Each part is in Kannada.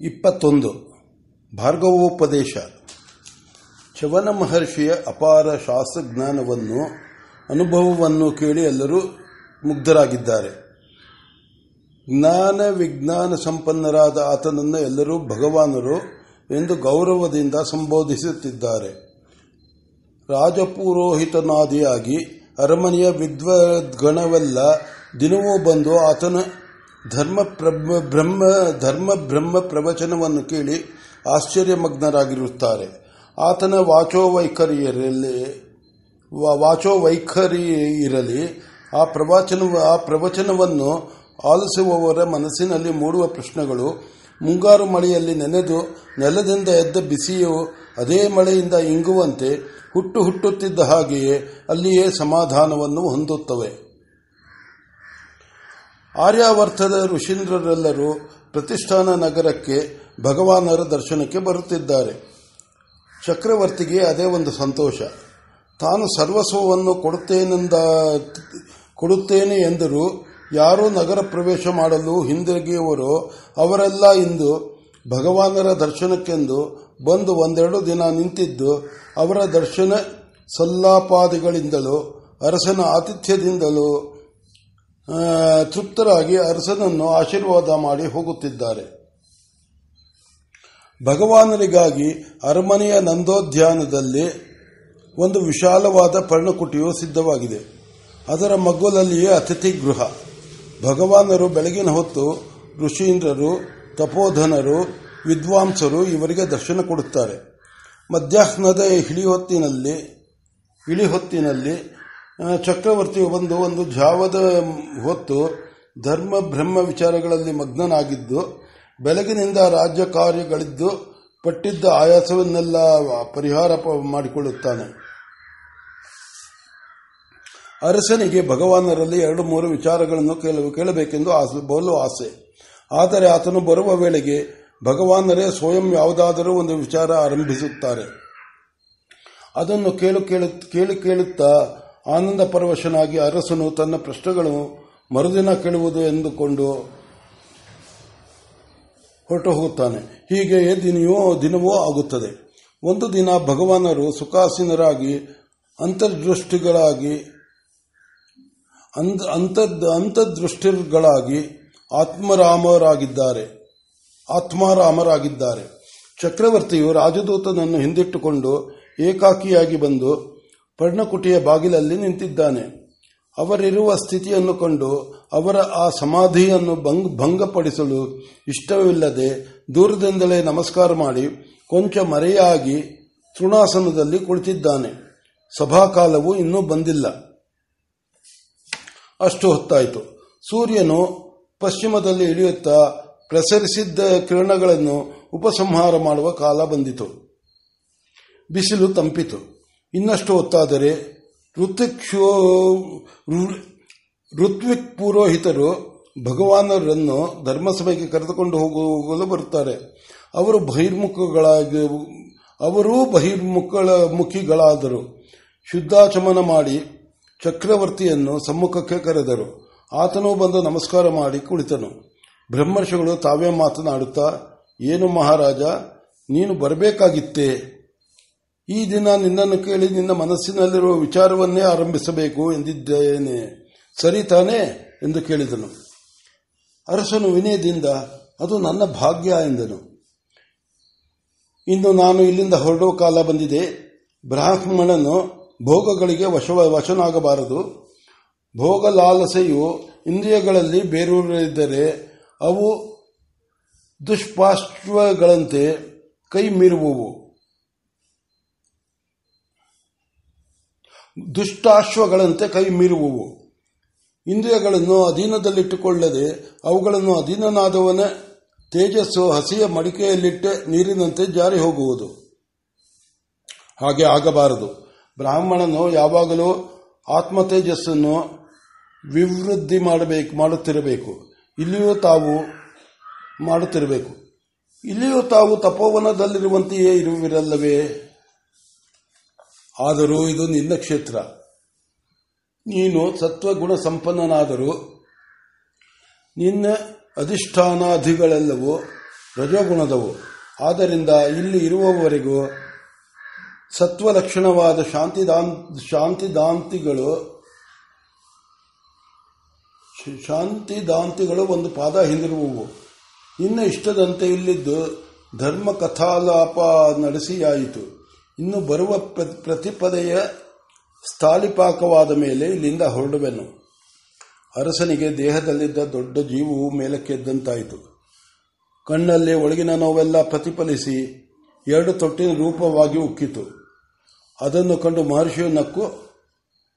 ಇಪ್ಪತ್ತೊಂದು. ಭಾರ್ಗವೋಪದೇಶ. ಚವನ ಮಹರ್ಷಿಯ ಅಪಾರ ಶಾಸ್ತ್ರಜ್ಞಾನವನ್ನು ಅನುಭವವನ್ನು ಕೇಳಿ ಎಲ್ಲರೂ ಮುಗ್ಧರಾಗಿದ್ದಾರೆ. ಜ್ಞಾನ ವಿಜ್ಞಾನ ಸಂಪನ್ನರಾದ ಆತನನ್ನು ಎಲ್ಲರೂ ಭಗವಾನರು ಎಂದು ಗೌರವದಿಂದ ಸಂಬೋಧಿಸುತ್ತಿದ್ದಾರೆ. ರಾಜಪುರೋಹಿತನಾದಿಯಾಗಿ ಅರಮನೆಯ ವಿದ್ವದ್ಗಣವೆಲ್ಲ ದಿನವೂ ಬಂದು ಆತನ ಧರ್ಮ ಬ್ರಹ್ಮ ಧರ್ಮ ಬ್ರಹ್ಮ ಪ್ರವಚನವನ್ನು ಕೇಳಿ ಆಶ್ಚರ್ಯಮಗ್ನರಾಗಿರುತ್ತಾರೆ. ಆತನ ವಾಚೋ ವಾಚೋವೈಖರಿ ಇರಲಿ ಆ ಪ್ರವಚನ ಆ ಪ್ರವಚನವನ್ನು ಆಲಿಸುವವರ ಮನಸ್ಸಿನಲ್ಲಿ ಮೂಡುವ ಪ್ರಶ್ನೆಗಳು, ಮುಂಗಾರು ಮಳೆಯಲ್ಲಿ ನೆನೆದು ನೆಲದಿಂದ ಎದ್ದ ಬಿಸಿಯು ಅದೇ ಮಳೆಯಿಂದ ಇಂಗುವಂತೆ ಹುಟ್ಟು ಹುಟ್ಟುತ್ತಿದ್ದ ಹಾಗೆಯೇ ಅಲ್ಲಿಯೇ ಸಮಾಧಾನವನ್ನು ಹೊಂದುತ್ತವೆ. ಆರ್ಯಾವರ್ಥದ ಋಷೀಂದ್ರರೆಲ್ಲರೂ ಪ್ರತಿಷ್ಠಾನ ನಗರಕ್ಕೆ ಭಗವಾನರ ದರ್ಶನಕ್ಕೆ ಬರುತ್ತಿದ್ದಾರೆ. ಚಕ್ರವರ್ತಿಗೆ ಅದೇ ಒಂದು ಸಂತೋಷ. ತಾನು ಸರ್ವಸ್ವವನ್ನು ಕೊಡುತ್ತೇನೆಂದ, ಕೊಡುತ್ತೇನೆ ಎಂದರೂ ಯಾರೂ ನಗರ ಪ್ರವೇಶ ಮಾಡಲು ಹಿಂದಿರುಗಿಯವರೋ ಅವರೆಲ್ಲ ಇಂದು ಭಗವಾನರ ದರ್ಶನಕ್ಕೆಂದು ಬಂದು ಒಂದೆರಡು ದಿನ ನಿಂತಿದ್ದು ಅವರ ದರ್ಶನ ಸಲ್ಲಾಪಾದಿಗಳಿಂದಲೂ ಅರಸನ ಆತಿಥ್ಯದಿಂದಲೂ ತೃಪ್ತರಾಗಿ ಅರಸನನ್ನು ಆಶೀರ್ವಾದ ಮಾಡಿ ಹೋಗುತ್ತಿದ್ದಾರೆ. ಭಗವಾನರಿಗಾಗಿ ಅರಮನೆಯ ನಂದೋದ್ಯಾನದಲ್ಲಿ ಒಂದು ವಿಶಾಲವಾದ ಪರ್ಣಕುಟಿಯು ಸಿದ್ಧವಾಗಿದೆ. ಅದರ ಮಗ್ಗುಲಲ್ಲಿಯೇ ಅತಿಥಿ ಗೃಹ. ಭಗವಾನರು ಬೆಳಗಿನ ಹೊತ್ತು ಋಷೀಂದ್ರರು, ತಪೋಧನರು, ವಿದ್ವಾಂಸರು ಇವರಿಗೆ ದರ್ಶನ ಕೊಡುತ್ತಾರೆ. ಮಧ್ಯಾಹ್ನದ ಇಳಿಹೊತ್ತಿನಲ್ಲಿ ಇಳಿಹೊತ್ತಿನಲ್ಲಿ ಚಕ್ರವರ್ತಿಯು ಬಂದು ಒಂದು ಜಾವದ ಹೊತ್ತು ಧರ್ಮ ಬ್ರಹ್ಮ ವಿಚಾರಗಳಲ್ಲಿ ಮಗ್ನನಾಗಿದ್ದು, ಬೆಳಗಿನಿಂದ ರಾಜ್ಯ ಕಾರ್ಯಗಳಿದ್ದು, ಪಟ್ಟಿದ್ದ ಆಯಾಸವನ್ನೆಲ್ಲ ಪರಿಹಾರ ಮಾಡಿಕೊಳ್ಳುತ್ತಾನೆ. ಅರಸನಿಗೆ ಭಗವಾನರಲ್ಲಿ ಎರಡು ಮೂರು ವಿಚಾರಗಳನ್ನು ಕೇಳಬೇಕೆಂದು ಬಲು ಆಸೆ. ಆದರೆ ಆತನು ಬರುವ ವೇಳೆಗೆ ಭಗವಾನರೇ ಸ್ವಯಂ ಯಾವುದಾದರೂ ಒಂದು ವಿಚಾರ ಆರಂಭಿಸುತ್ತಾರೆ. ಅದನ್ನು ಕೇಳು, ಕೇಳಿ ಕೇಳುತ್ತಾ ಆನಂದ ಪರವಶನಾಗಿ ಅರಸನು ತನ್ನ ಪ್ರಶ್ನೆಗಳು ಮರುದಿನ ಕೇಳುವುದು ಎಂದುಕೊಂಡು ಹೊರಟು ಹೋಗುತ್ತಾನೆ ಹೀಗೆ ದಿನವೋ ದಿನವೋ ಆಗುತ್ತದೆ. ಒಂದು ದಿನ ಭಗವಾನರು ಸುಖಾಸೀನರಾಗಿ, ಅಂತರ್ದೃಷ್ಟಿಗಳಾಗಿ ಅಂತರ್ದೃಷ್ಟಿಗಳಾಗಿ ಆತ್ಮರಾಮರಾಗಿದ್ದಾರೆ. ಆತ್ಮಾರಾಮರಾಗಿದ್ದಾರೆ. ಚಕ್ರವರ್ತಿಯು ರಾಜದೂತನನ್ನು ಹಿಂದಿಟ್ಟುಕೊಂಡು ಏಕಾಕಿಯಾಗಿ ಬಂದು ಪರ್ಣಕುಟಿಯ ಬಾಗಿಲಲ್ಲಿ ನಿಂತಿದ್ದಾನೆ. ಅವರಿರುವ ಸ್ಥಿತಿಯನ್ನು ಕಂಡು ಅವರ ಆ ಸಮಾಧಿಯನ್ನು ಭಂಗಪಡಿಸಲು ಇಷ್ಟವಿಲ್ಲದೆ ದೂರದಿಂದಲೇ ನಮಸ್ಕಾರ ಮಾಡಿ ಕೊಂಚ ಮರೆಯಾಗಿ ತೃಣಾಸನದಲ್ಲಿ ಕುಳಿತಿದ್ದಾನೆ. ಸಭಾಕಾಲವು ಇನ್ನೂ ಬಂದಿಲ್ಲ. ಅಷ್ಟು ಹೊತ್ತಾಯಿತು. ಸೂರ್ಯನು ಪಶ್ಚಿಮದಲ್ಲಿ ಇಳಿಯುತ್ತಾ ಪ್ರಸರಿಸಿದ್ದ ಕಿರಣಗಳನ್ನು ಉಪಸಂಹಾರ ಮಾಡುವ ಕಾಲ ಬಂದಿತು. ಬಿಸಿಲು ತಂಪಿತು. ಇನ್ನಷ್ಟು ಹೊತ್ತಾದರೆ ಋತ್ವಿಕ್ ಪುರೋಹಿತರು ಭಗವಾನರನ್ನು ಧರ್ಮಸಭೆಗೆ ಕರೆದುಕೊಂಡು ಹೋಗಲು ಬರುತ್ತಾರೆ. ಅವರು ಬಹಿರ್ಮುಖಗಳಾಗಿ, ಅವರೂ ಬಹಿರ್ಮುಖ ಮುಖಿಗಳಾದರು. ಶುದ್ಧಾಚಮನ ಮಾಡಿ ಚಕ್ರವರ್ತಿಯನ್ನು ಸಮ್ಮುಖಕ್ಕೆ ಕರೆದರು. ಆತನು ಬಂದು ನಮಸ್ಕಾರ ಮಾಡಿ ಕುಳಿತನು. ಬ್ರಹ್ಮರ್ಷಿಗಳು ತಾವೇ ಮಾತನಾಡುತ್ತಾ, ಏನು ಮಹಾರಾಜ, ನೀನು ಬರಬೇಕಾಗಿತ್ತೇ? ಈ ದಿನ ನಿನ್ನನ್ನು ಕೇಳಿ ನಿನ್ನ ಮನಸ್ಸಿನಲ್ಲಿರುವ ವಿಚಾರವನ್ನೇ ಆರಂಭಿಸಬೇಕು ಎಂದಿದ್ದೇನೆ. ಸರಿ ತಾನೇ ಎಂದು ಕೇಳಿದನು. ಅರಸನು ವಿನಯದಿಂದ, ಅದು ನನ್ನ ಭಾಗ್ಯ ಎಂದನು. ಇಂದು ನಾನು ಇಲ್ಲಿಂದ ಹೊರಡುವ ಕಾಲ ಬಂದಿದೆ. ಬ್ರಾಹ್ಮಣನು ಭೋಗಗಳಿಗೆ ವಶ ವಶನಾಗಬಾರದು. ಭೋಗ ಲಾಲಸೆಯು ಇಂದ್ರಿಯಗಳಲ್ಲಿ ಬೇರೂರಿದ್ದರೆ ಅವು ದುಷ್ಪಾಶ್ವಗಳಂತೆ ಕೈ ಮೀರುವವು. ದುಷ್ಟಾಶ್ವಗಳಂತೆ ಕೈ ಮೀರುವುವು. ಇಂದ್ರಿಯಗಳನ್ನು ಅಧೀನದಲ್ಲಿಟ್ಟುಕೊಳ್ಳದೆ ಅವುಗಳನ್ನು ಅಧೀನನಾದವನ ತೇಜಸ್ಸು ಹಸಿಯ ಮಡಿಕೆಯಲ್ಲಿಟ್ಟ ನೀರಿನಂತೆ ಜಾರಿ ಹೋಗುವುದು. ಹಾಗೆ ಆಗಬಾರದು. ಬ್ರಾಹ್ಮಣನು ಯಾವಾಗಲೂ ಆತ್ಮ ತೇಜಸ್ಸನ್ನು ವಿವೃದ್ಧಿ ಮಾಡಬೇಕು, ಮಾಡುತ್ತಿರಬೇಕು. ಇಲ್ಲಿಯೂ ತಾವು ಮಾಡುತ್ತಿರಬೇಕು. ಇಲ್ಲಿಯೂ ತಾವು ತಪೋವನದಲ್ಲಿರುವಂತೆಯೇ ಇರುವಿರಲ್ಲವೇ? ಆದರೂ ಇದು ನಿನ್ನ ಕ್ಷೇತ್ರ. ನೀನು ಸತ್ವಗುಣ ಸಂಪನ್ನನಾದರೂ ನಿನ್ನ ಅಧಿಷ್ಠಾನಾಧಿಗಳೆಲ್ಲವೂ ರಜೋಗುಣದವು. ಆದ್ದರಿಂದ ಇಲ್ಲಿ ಇರುವವರೆಗೂ ಸತ್ವಲಕ್ಷಣವಾದ ಶಾಂತಿದಾಂತಿಗಳು ಶಾಂತಿದಾಂತಿಗಳು ಒಂದು ಪಾದ ಹಿಂದಿರುವವು ನಿನ್ನ ಇಷ್ಟದಂತೆ ಇಲ್ಲಿದ್ದು ಧರ್ಮ ಕಥಾಲಾಪ ನಡೆಸಿಯಾಯಿತು. ಇನ್ನು ಬರುವ ಪ್ರತಿಪದೆಯ ಸ್ಥಾಲಿಪಾಕವಾದ ಮೇಲೆ ಇಲ್ಲಿಂದ ಹೊರಡುವೆನು. ಅರಸನಿಗೆ ದೇಹದಲ್ಲಿದ್ದ ದೊಡ್ಡ ಜೀವವು ಮೇಲಕ್ಕೆದ್ದಂತಾಯಿತು ಕಣ್ಣಲ್ಲಿ ಒಳಗಿನ ನೋವೆಲ್ಲ ಪ್ರತಿಫಲಿಸಿ ಎರಡು ತೊಟ್ಟಿನ ರೂಪವಾಗಿ ಉಕ್ಕಿತು. ಅದನ್ನು ಕಂಡು ಮಹರ್ಷಿಯು ನಕ್ಕು,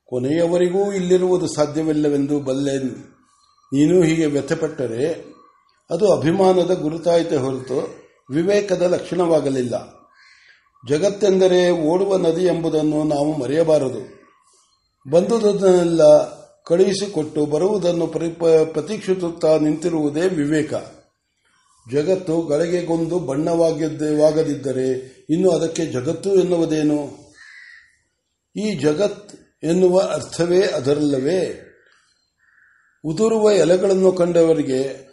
ಕೊನೆಯವರೆಗೂ ಇಲ್ಲಿರುವುದು ಸಾಧ್ಯವಿಲ್ಲವೆಂದು ಬಲ್ಲೆ ನೀನು ಹೀಗೆ ವ್ಯಥಪಟ್ಟರೆ ಅದು ಅಭಿಮಾನದ ಗುರುತಾಯಿತೆ ಹೊರತು ವಿವೇಕದ ಲಕ್ಷಣವಾಗಲಿಲ್ಲ. ಜಗತ್ತೆಂದರೆ ಓಡುವ ನದಿ ಎಂಬುದನ್ನು ನಾವು ಮರೆಯಬಾರದು. ಬಂದುದನ್ನೆಲ್ಲ ಕಳುಹಿಸಿಕೊಟ್ಟು ಬರುವುದನ್ನು ಪ್ರತೀಕ್ಷಿಸುತ್ತಾ ನಿಂತಿರುವುದೇ ವಿವೇಕ. ಜಗತ್ತು ಗಳಿಗೆಗೊಂದು ಬಣ್ಣವಾಗದಿದ್ದರೆ ಇನ್ನು ಅದಕ್ಕೆ ಜಗತ್ತು ಎನ್ನುವುದೇನು? ಈ ಜಗತ್ ಎನ್ನುವ ಅರ್ಥವೇ ಅದರಲ್ಲವೇ? ಉದುರುವ ಎಲೆಗಳನ್ನು ಕಂಡವರಿಗೆ,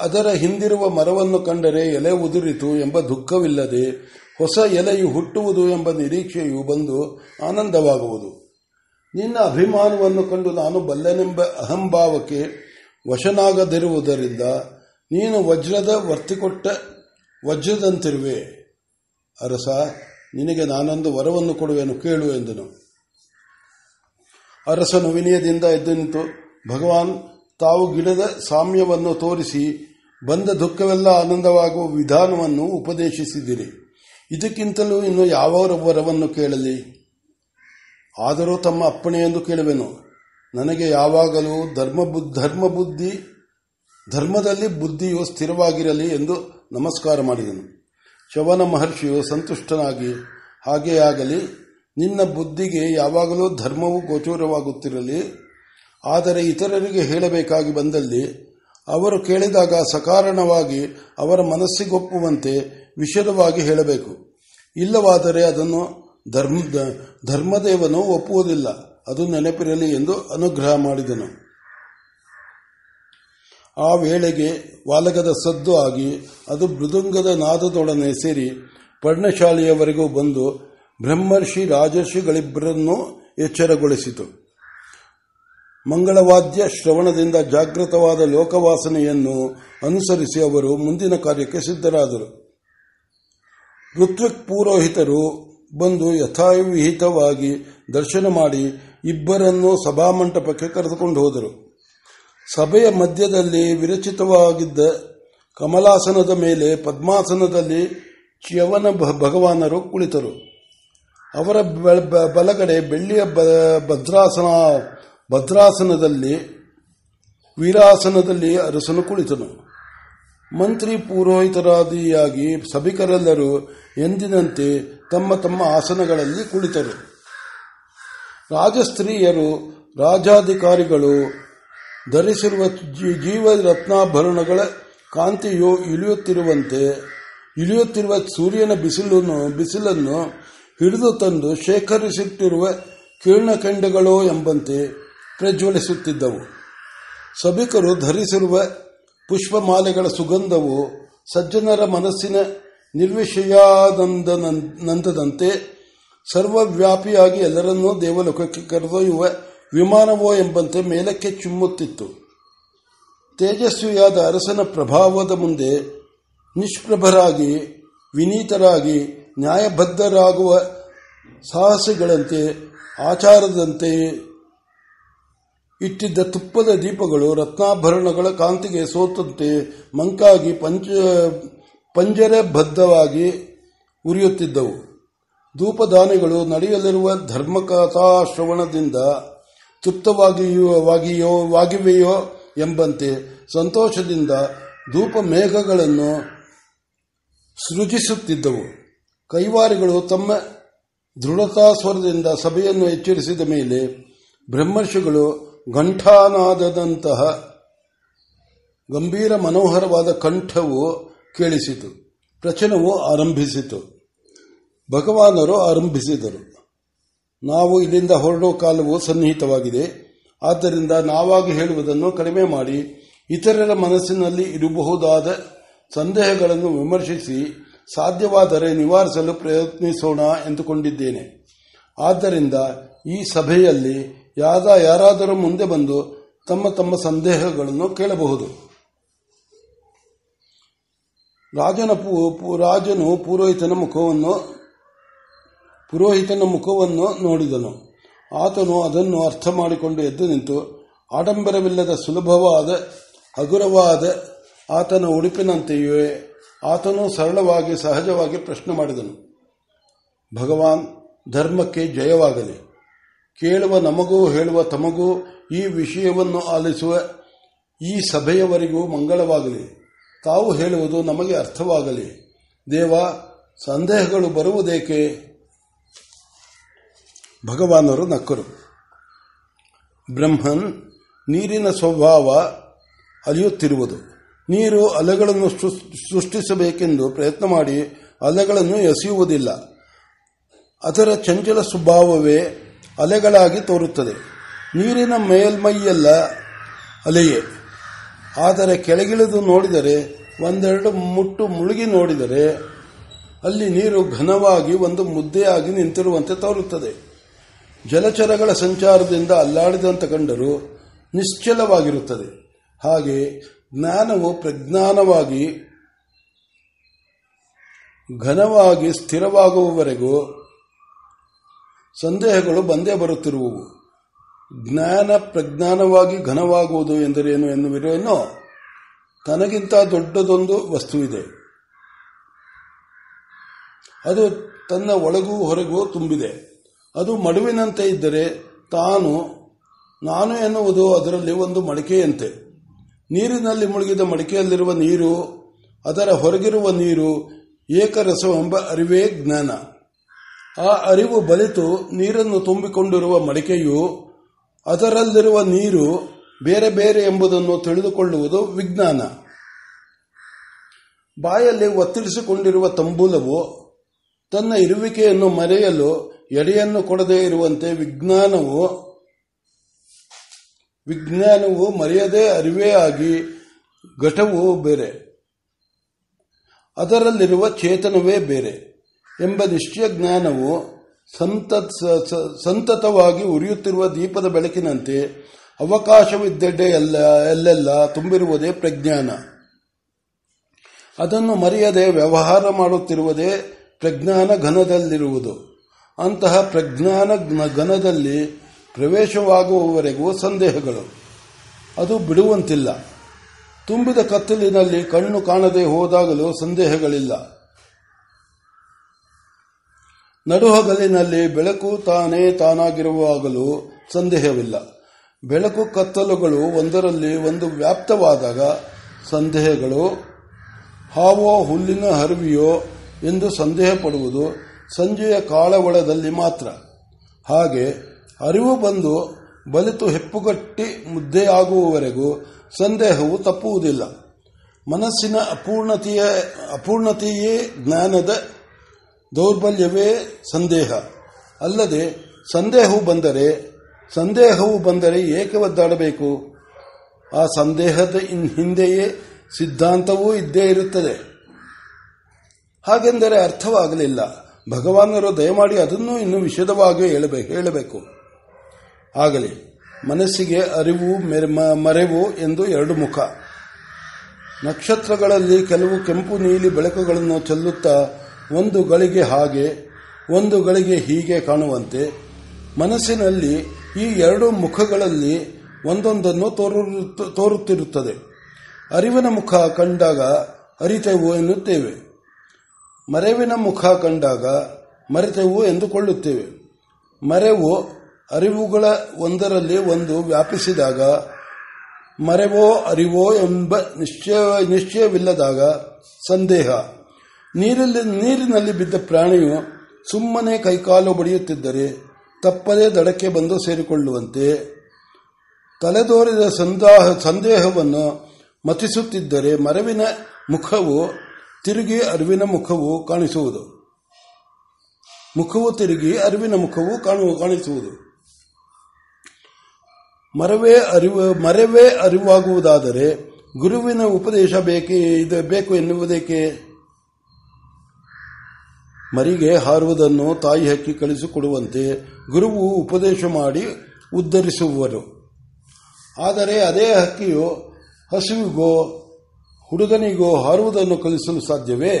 ಅದರ ಹಿಂದಿರುವ ಮರವನ್ನು ಕಂಡರೆ ಎಲೆ ಉದುರಿತು ಎಂಬ ದುಃಖವಿಲ್ಲದೆ ಹೊಸ ಎಲೆಯು ಹುಟ್ಟುವುದು ಎಂಬ ನಿರೀಕ್ಷೆಯು ಬಂದು ಆನಂದವಾಗುವುದು. ನಿನ್ನ ಅಭಿಮಾನವನ್ನು ಕಂಡು ನಾನು ಬಲ್ಲನೆಂಬ ಅಹಂಭಾವಕ್ಕೆ ವಶನಾಗದಿರುವುದರಿಂದ ನೀನು ವಜ್ರದ ವರ್ತಿಕೊಟ್ಟ ವಜ್ರದಂತಿರುವೆ. ಅರಸ, ನಿನಗೆ ನಾನೊಂದು ವರವನ್ನು ಕೊಡುವೆನು, ಕೇಳು ಎಂದನು. ಅರಸನು ವಿನಯದಿಂದ ಎದ್ದು ನಿಂತು, ಭಗವಾನ್, ತಾವು ಗಿಡದ ಸಾಮ್ಯವನ್ನು ತೋರಿಸಿ ಬಂದ ದುಃಖವೆಲ್ಲ ಆನಂದವಾಗುವ ವಿಧಾನವನ್ನು ಉಪದೇಶಿಸಿದಿರಿ. ಇದಕ್ಕಿಂತಲೂ ಇನ್ನು ಯಾವ ವರವನ್ನು ಕೇಳಲಿ? ಆದರೂ ತಮ್ಮ ಅಪ್ಪಣೆಯೆಂದು ಕೇಳುವೆನು. ನನಗೆ ಯಾವಾಗಲೂ ಧರ್ಮ ಧರ್ಮ ಬುದ್ಧಿ ಧರ್ಮದಲ್ಲಿ ಬುದ್ಧಿಯು ಸ್ಥಿರವಾಗಿರಲಿ ಎಂದು ನಮಸ್ಕಾರ ಮಾಡಿದನು. ಶವನ ಮಹರ್ಷಿಯು ಸಂತುಷ್ಟನಾಗಿ, ಹಾಗೇ ಆಗಲಿ, ನಿನ್ನ ಬುದ್ಧಿಗೆ ಯಾವಾಗಲೂ ಧರ್ಮವು ಗೋಚೂರವಾಗುತ್ತಿರಲಿ. ಆದರೆ ಇತರರಿಗೆ ಹೇಳಬೇಕಾಗಿ ಬಂದಲ್ಲಿ, ಅವರು ಕೇಳಿದಾಗ ಸಕಾರಣವಾಗಿ ಅವರ ಮನಸ್ಸಿಗೊಪ್ಪುವಂತೆ ವಿಶದವಾಗಿ ಹೇಳಬೇಕು. ಇಲ್ಲವಾದರೆ ಅದನ್ನು ಧರ್ಮ, ಧರ್ಮದೇವನು ಒಪ್ಪುವುದಿಲ್ಲ. ಅದು ನೆನಪಿರಲಿ ಎಂದು ಅನುಗ್ರಹ ಮಾಡಿದನು. ಆ ವೇಳೆಗೆ ವಾಲಗದ ಸದ್ದು ಆಗಿ ಅದು ಮೃದುಂಗದ ನಾದದೊಡನೆ ಸೇರಿ ಪರ್ಣಶಾಲೆಯವರೆಗೂ ಬಂದು ಬ್ರಹ್ಮರ್ಷಿ ರಾಜರ್ಷಿಗಳಿಬ್ಬರನ್ನು ಎಚ್ಚರಗೊಳಿಸಿತು. ಮಂಗಳವಾದ್ಯ ಶ್ರವಣದಿಂದ ಜಾಗೃತವಾದ ಲೋಕವಾಸನೆಯನ್ನು ಅನುಸರಿಸಿ ಅವರು ಮುಂದಿನ ಕಾರ್ಯಕ್ಕೆ ಸಿದ್ಧರಾದರು. ಋತ್ವಿಕ್ ಪುರೋಹಿತರು ಬಂದು ಯಥಾವಿಹಿತವಾಗಿ ದರ್ಶನ ಮಾಡಿ ಇಬ್ಬರನ್ನು ಸಭಾಮಂಟಪಕ್ಕೆ ಕರೆದುಕೊಂಡು ಹೋದರು. ಸಭೆಯ ಮಧ್ಯದಲ್ಲಿ ವಿರಚಿತವಾಗಿದ್ದ ಕಮಲಾಸನದ ಮೇಲೆ ಪದ್ಮಾಸನದಲ್ಲಿ ಚ್ಯವನ ಭಗವಾನರು ಕುಳಿತರು. ಅವರ ಬಲಗಡೆ ಬೆಳ್ಳಿಯ ಭದ್ರಾಸನ, ಭದ್ರಾಸನದಲ್ಲಿ ವೀರಾಸನದಲ್ಲಿ ಅರಸನು ಕುಳಿತನು. ಮಂತ್ರಿ ಪುರೋಹಿತರಾದಿಯಾಗಿ ಸಭಿಕರೆಲ್ಲರೂ ಎಂದಿನಂತೆ ತಮ್ಮ ತಮ್ಮ ಆಸನಗಳಲ್ಲಿ ಕುಳಿತರು. ರಾಜಸ್ತ್ರೀಯರು, ರಾಜಾಧಿಕಾರಿಗಳು ಧರಿಸಿರುವ ಜೀವ ರತ್ನಾಭರಣಗಳ ಕಾಂತಿಯು ಇಳಿಯುತ್ತಿರುವಂತೆ, ಇಳಿಯುತ್ತಿರುವ ಸೂರ್ಯನ ಬಿಸಿಲನ್ನು ಬಿಸಿಲನ್ನು ಹಿಡಿದು ತಂದು ಶೇಖರಿಸುತ್ತಿರುವ ಕೀರ್ಣಖಂಡಗಳು ಎಂಬಂತೆ ಪ್ರಜ್ವಲಿಸುತ್ತಿದ್ದವು. ಸಭಿಕರು ಧರಿಸಿರುವ ಪುಷ್ಪಮಾಲೆಗಳ ಸುಗಂಧವು ಸಜ್ಜನರ ಮನಸ್ಸಿನ ನಿರ್ವಿಷಯಾನಂದದಂತೆ ಸರ್ವವ್ಯಾಪಿಯಾಗಿ ಎಲ್ಲರನ್ನೂ ದೇವಲೋಕಕ್ಕೆ ಕರೆದೊಯ್ಯುವ ವಿಮಾನವೋ ಎಂಬಂತೆ ಮೇಲಕ್ಕೆ ಚುಮ್ಮುತ್ತಿತ್ತು. ತೇಜಸ್ವಿಯಾದ ಅರಸನ ಪ್ರಭಾವದ ಮುಂದೆ ನಿಷ್ಪ್ರಭರಾಗಿ, ವಿನೀತರಾಗಿ, ನ್ಯಾಯಬದ್ಧರಾಗುವ ಸಾಹಸಿಗಳಂತೆ, ಆಚಾರದಂತೆ ಇಟ್ಟಿದ್ದ ತುಪ್ಪದ ದೀಪಗಳು ರತ್ನಾಭರಣಗಳ ಕಾಂತಿಗೆ ಸೋತಂತೆ ಮಂಕಾಗಿ ಪಂಚ ಬದ್ಧವಾಗಿ ಉರಿಯುತ್ತಿದ್ದವು. ಧೂಪದಾನಿಗಳು ನಡೆಯಲಿರುವ ಧರ್ಮಕಥಾಶ್ರವಣದಿಂದ ತೃಪ್ತವಾಗಿಯೋ ವಾಗಿವೆಯೋ ಎಂಬಂತೆ ಸಂತೋಷದಿಂದ ಧೂಪ ಮೇಘಗಳನ್ನು ಸೃಜಿಸುತ್ತಿದ್ದವು. ಕೈವಾರಿಗಳು ತಮ್ಮ ದೃಢತಾ ಸ್ವರದಿಂದ ಸಭೆಯನ್ನು ಎಚ್ಚರಿಸಿದ ಮೇಲೆ ಬ್ರಹ್ಮರ್ಷಿಗಳು ಘಂಟಾನಾದದಂತಹ ಗಂಭೀರ ಮನೋಹರವಾದ ಕಂಠವು ಕೇಳಿಸಿತು. ಪ್ರಚನವು ಆರಂಭಿಸಿತು. ಭಗವಾನರು ಆರಂಭಿಸಿದರು. ನಾವು ಇಲ್ಲಿಂದ ಹೊರಡುವ ಕಾಲವು ಸನ್ನಿಹಿತವಾಗಿದೆ. ಆದ್ದರಿಂದ ನಾವಾಗಿ ಹೇಳುವುದನ್ನು ಕಡಿಮೆ ಮಾಡಿ, ಇತರರ ಮನಸ್ಸಿನಲ್ಲಿ ಇರಬಹುದಾದ ಸಂದೇಹಗಳನ್ನು ವಿಮರ್ಶಿಸಿ, ಸಾಧ್ಯವಾದರೆ ನಿವಾರಿಸಲು ಪ್ರಯತ್ನಿಸೋಣ ಎಂದುಕೊಂಡಿದ್ದೇನೆ. ಆದ್ದರಿಂದ ಈ ಸಭೆಯಲ್ಲಿ ಯಾದ ಯಾರಾದರೂ ಮುಂದೆ ಬಂದು ತಮ್ಮ ತಮ್ಮ ಸಂದೇಹಗಳನ್ನು ಕೇಳಬಹುದು. ರಾಜನ ರಾಜನು ಪುರೋಹಿತನ ಮುಖವನ್ನು ಪುರೋಹಿತನ ಮುಖವನ್ನು ನೋಡಿದನು. ಆತನು ಅದನ್ನು ಅರ್ಥ ಮಾಡಿಕೊಂಡು ಎದ್ದು ನಿಂತು, ಆಡಂಬರವಿಲ್ಲದ ಸುಲಭವಾದ, ಹಗುರವಾದ ಆತನ ಉಡುಪಿನಂತೆಯೇ ಆತನು ಸರಳವಾಗಿ ಸಹಜವಾಗಿ ಪ್ರಶ್ನೆ ಮಾಡಿದನು. ಭಗವಾನ್ ಧರ್ಮಕ್ಕೆ ಜಯವಾಗಲಿ. ಕೇಳುವ ನಮಗೂ ಹೇಳುವ ತಮಗೂ ಈ ವಿಷಯವನ್ನು ಆಲಿಸುವ ಈ ಸಭೆಯವರಿಗೂ ಮಂಗಳವಾಗಲಿ. ತಾವು ಹೇಳುವುದು ನಮಗೆ ಅರ್ಥವಾಗಲಿ. ದೇವ, ಸಂದೇಹಗಳು ಬರುವುದೇಕೆ? ಭಗವಾನರು ನಕ್ಕರು. ಬ್ರಹ್ಮನ್ ನೀರಿನ ಸ್ವಭಾವ ಅಲಿಯುತ್ತಿರುವುದು. ನೀರು ಅಲೆಗಳನ್ನು ಸೃಷ್ಟಿಸಬೇಕೆಂದು ಪ್ರಯತ್ನ ಮಾಡಿ ಅಲೆಗಳನ್ನು ಎಸೆಯುವುದಿಲ್ಲ. ಅದರ ಚಂಚಲ ಸ್ವಭಾವವೇ ಅಲೆಗಳಾಗಿ ತೋರುತ್ತದೆ. ನೀರಿನ ಮೇಲ್ಮೈಯೆಲ್ಲ ಅಲೆಯೇ. ಆದರೆ ಕೆಳಗಿಳಿದು ನೋಡಿದರೆ, ಒಂದೆರಡು ಮುಟ್ಟು ಮುಳುಗಿ ನೋಡಿದರೆ, ಅಲ್ಲಿ ನೀರು ಘನವಾಗಿ ಒಂದು ಮುದ್ದೆಯಾಗಿ ನಿಂತಿರುವಂತೆ ತೋರುತ್ತದೆ. ಜಲಚರಗಳ ಸಂಚಾರದಿಂದ ಅಲ್ಲಾಡಿದಂತೆ ಕಂಡರೂ ನಿಶ್ಚಲವಾಗಿರುತ್ತದೆ. ಹಾಗೆ ಜ್ಞಾನವು ಪ್ರಜ್ಞಾನವಾಗಿ ಘನವಾಗಿ ಸ್ಥಿರವಾಗುವವರೆಗೂ ಸಂದೇಹಗಳು ಬಂದೇ ಬರುತ್ತಿರುವವು. ಜ್ಞಾನ ಪ್ರಜ್ಞಾನವಾಗಿ ಘನವಾಗುವುದು ಎಂದರೇನು ಎನ್ನುವಿರೇನೋ ತನಗಿಂತ ದೊಡ್ಡದೊಂದು ವಸ್ತುವಿದೆ. ಅದು ತನ್ನ ಒಳಗೂ ಹೊರಗೂ ತುಂಬಿದೆ. ಅದು ಮಡುವಿನಂತೆ ಇದ್ದರೆ ತಾನು, ನಾನು ಎನ್ನುವುದು ಅದರಲ್ಲಿ ಒಂದು ಮಡಿಕೆಯಂತೆ. ನೀರಿನಲ್ಲಿ ಮುಳುಗಿದ ಮಡಿಕೆಯಲ್ಲಿರುವ ನೀರು, ಅದರ ಹೊರಗಿರುವ ನೀರು ಏಕರಸವೆಂಬ ಅರಿವೇ ಜ್ಞಾನ. ಆ ಅರಿವು ಬಲಿತು, ನೀರನ್ನು ತುಂಬಿಕೊಂಡಿರುವ ಮಡಿಕೆಯು, ಅದರಲ್ಲಿರುವ ನೀರು ಬೇರೆ ಬೇರೆ ಎಂಬುದನ್ನು ತಿಳಿದುಕೊಳ್ಳುವುದು ವಿಜ್ಞಾನ. ಬಾಯಲ್ಲಿ ಒತ್ತಿರಿಸಿಕೊಂಡಿರುವ ತಂಬೂಲವು ತನ್ನ ಇರುವಿಕೆಯನ್ನು ಮರೆಯಲು ಎಡೆಯನ್ನು ಕೊಡದೇ ಇರುವಂತೆ ವಿಜ್ಞಾನವು ವಿಜ್ಞಾನವು ಮರೆಯದೇ ಅರಿವೇ ಆಗಿ ಘಟವು ಬೇರೆ. ಅದರಲ್ಲಿರುವ ಚೇತನವೇ ಬೇರೆ. ಎಂಬ ನಿಶ್ಚಯ ಜ್ಞಾನವು ಸಂತತವಾಗಿ ಉರಿಯುತ್ತಿರುವ ದೀಪದ ಬೆಳಕಿನಂತೆ ಅವಕಾಶವಿದ್ದೆಡೆ ಎಲ್ಲ ಎಲ್ಲೆಲ್ಲ ತುಂಬಿರುವುದೇ ಪ್ರಜ್ಞಾನ. ಅದನ್ನು ಮರೆಯದೆ ವ್ಯವಹಾರ ಮಾಡುತ್ತಿರುವುದೇ ಪ್ರಜ್ಞಾನ ಘನದಲ್ಲಿರುವುದು. ಅಂತಹ ಪ್ರಜ್ಞಾನ ಘನದಲ್ಲಿ ಪ್ರವೇಶವಾಗುವವರೆಗೂ ಸಂದೇಹಗಳು. ಅದು ಬಿಡುವಂತಿಲ್ಲ. ತುಂಬಿದ ಕತ್ತಲಿನಲ್ಲಿ ಕಣ್ಣು ಕಾಣದೆ ಹೋದಾಗಲೂ ಸಂದೇಹಗಳಿಲ್ಲ. ನಡುಹಗಲಿನಲ್ಲಿ ಬೆಳಕು ತಾನೇ ತಾನಾಗಿರುವಾಗಲೂ ಸಂದೇಹವಿಲ್ಲ. ಬೆಳಕು ಕತ್ತಲುಗಳು ಒಂದರಲ್ಲಿ ಒಂದು ವ್ಯಾಪ್ತವಾದಾಗ ಸಂದೇಹಗಳು ಹಾವೋ ಹುಲ್ಲಿನ ಹರಿವಿಯೋ ಎಂದು ಸಂದೇಹ ಪಡುವುದು ಸಂಜೆಯ ಕಾಳವಳದಲ್ಲಿ ಮಾತ್ರ. ಹಾಗೆ ಅರಿವು ಬಂದು ಬಲಿತು ಹೆಪ್ಪುಗಟ್ಟಿ ಮುದ್ದೆಯಾಗುವವರೆಗೂ ಸಂದೇಹವು ತಪ್ಪುವುದಿಲ್ಲ. ಮನಸ್ಸಿನ ಅಪೂರ್ಣತೆಯ ಅಪೂರ್ಣತೆಯೇ ಜ್ಞಾನದ ದೌರ್ಬಲ್ಯವೇ ಸಂದೇಹ. ಅಲ್ಲದೆ ಸಂದೇಹವು ಬಂದರೆ ಸಂದೇಹವು ಬಂದರೆ ಏಕೆ ಒದ್ದಾಡಬೇಕು? ಆ ಸಂದೇಹದ ಹಿಂದೆಯೇ ಸಿದ್ಧಾಂತವೂ ಇದ್ದೇ ಇರುತ್ತದೆ. ಹಾಗೆಂದರೆ ಅರ್ಥವಾಗಲಿಲ್ಲ. ಭಗವಾನರು ದಯಮಾಡಿ ಅದನ್ನು ಇನ್ನು ವಿಶದವಾಗಿ ಹೇಳಬೇಕು. ಆಗಲಿ, ಮನಸ್ಸಿಗೆ ಅರಿವು ಮರೆವು ಎಂದು ಎರಡು ಮುಖ. ನಕ್ಷತ್ರಗಳಲ್ಲಿ ಕೆಲವು ಕೆಂಪು ನೀಲಿ ಬೆಳಕುಗಳನ್ನು ಚೆಲ್ಲುತ್ತಾ ಒಂದು ಗಳಿಗೆ ಹಾಗೆ, ಒಂದು ಗಳಿಗೆ ಹೀಗೆ ಕಾಣುವಂತೆ ಮನಸ್ಸಿನಲ್ಲಿ ಈ ಎರಡು ಮುಖಗಳಲ್ಲಿ ಒಂದೊಂದನ್ನು ತೋರುತ್ತಿರುತ್ತದೆ. ಅರಿವಿನ ಮುಖ ಕಂಡಾಗ ಅರಿತೆವು ಎನ್ನುತ್ತೇವೆ. ಮರೆವಿನ ಮುಖ ಕಂಡಾಗ ಮರೆತೆವು ಎಂದುಕೊಳ್ಳುತ್ತೇವೆ. ಮರೆವು ಅರಿವುಗಳ ಒಂದರಲ್ಲಿ ಒಂದು ವ್ಯಾಪಿಸಿದಾಗ, ಮರೆವೋ ಅರಿವೋ ಎಂಬ ನಿಶ್ಚಯ, ನಿಶ್ಚಯವಿಲ್ಲದಾಗ ಸಂದೇಹ. ನೀರಲ್ಲಿ ನೀರಿನಲ್ಲಿ ಬಿದ್ದ ಪ್ರಾಣಿಯು ಸುಮ್ಮನೆ ಕೈಕಾಲು ಬಡಿಯುತ್ತಿದ್ದರೆ ತಪ್ಪದೇ ದಡಕ್ಕೆ ಬಂದು ಸೇರಿಕೊಳ್ಳುವಂತೆ ತಲೆದೋರಿದ ಸಂದಾಹ ಸಂದೇಹವನ್ನು ಮತಿಸುತ್ತಿದ್ದರೆ ಮರವಿನ ಮುಖವು ತಿರುಗಿ ಅರಿವಿನ ಮುಖವು ಕಾಣಿಸುವುದು. ಮುಖವು ತಿರುಗಿ ಅರಿವಿನ ಮುಖವು ಕಾಣಿಸುವುದು. ಮರವೇ ಅರಿವು, ಮರವೇ ಅರಿವಾಗುವುದಾದರೆ ಗುರುವಿನ ಉಪದೇಶ ಬೇಕೇ, ಇದು ಬೇಕು ಎನ್ನುವುದಕ್ಕೆ ಮರಿಗೆ ಹಾರುವುದನ್ನು ತಾಯಿ ಹಕ್ಕಿ ಕಳಿಸಿಕೊಡುವಂತೆ ಗುರುವು ಉಪದೇಶ ಮಾಡಿ ಉದ್ಧರಿಸುವರು. ಆದರೆ ಅದೇ ಹಕ್ಕಿಯು ಹಸುವಿಗೋ ಹುಡುಗನಿಗೋ ಹಾರುವುದನ್ನು ಕಲಿಸಲು ಸಾಧ್ಯವೇ?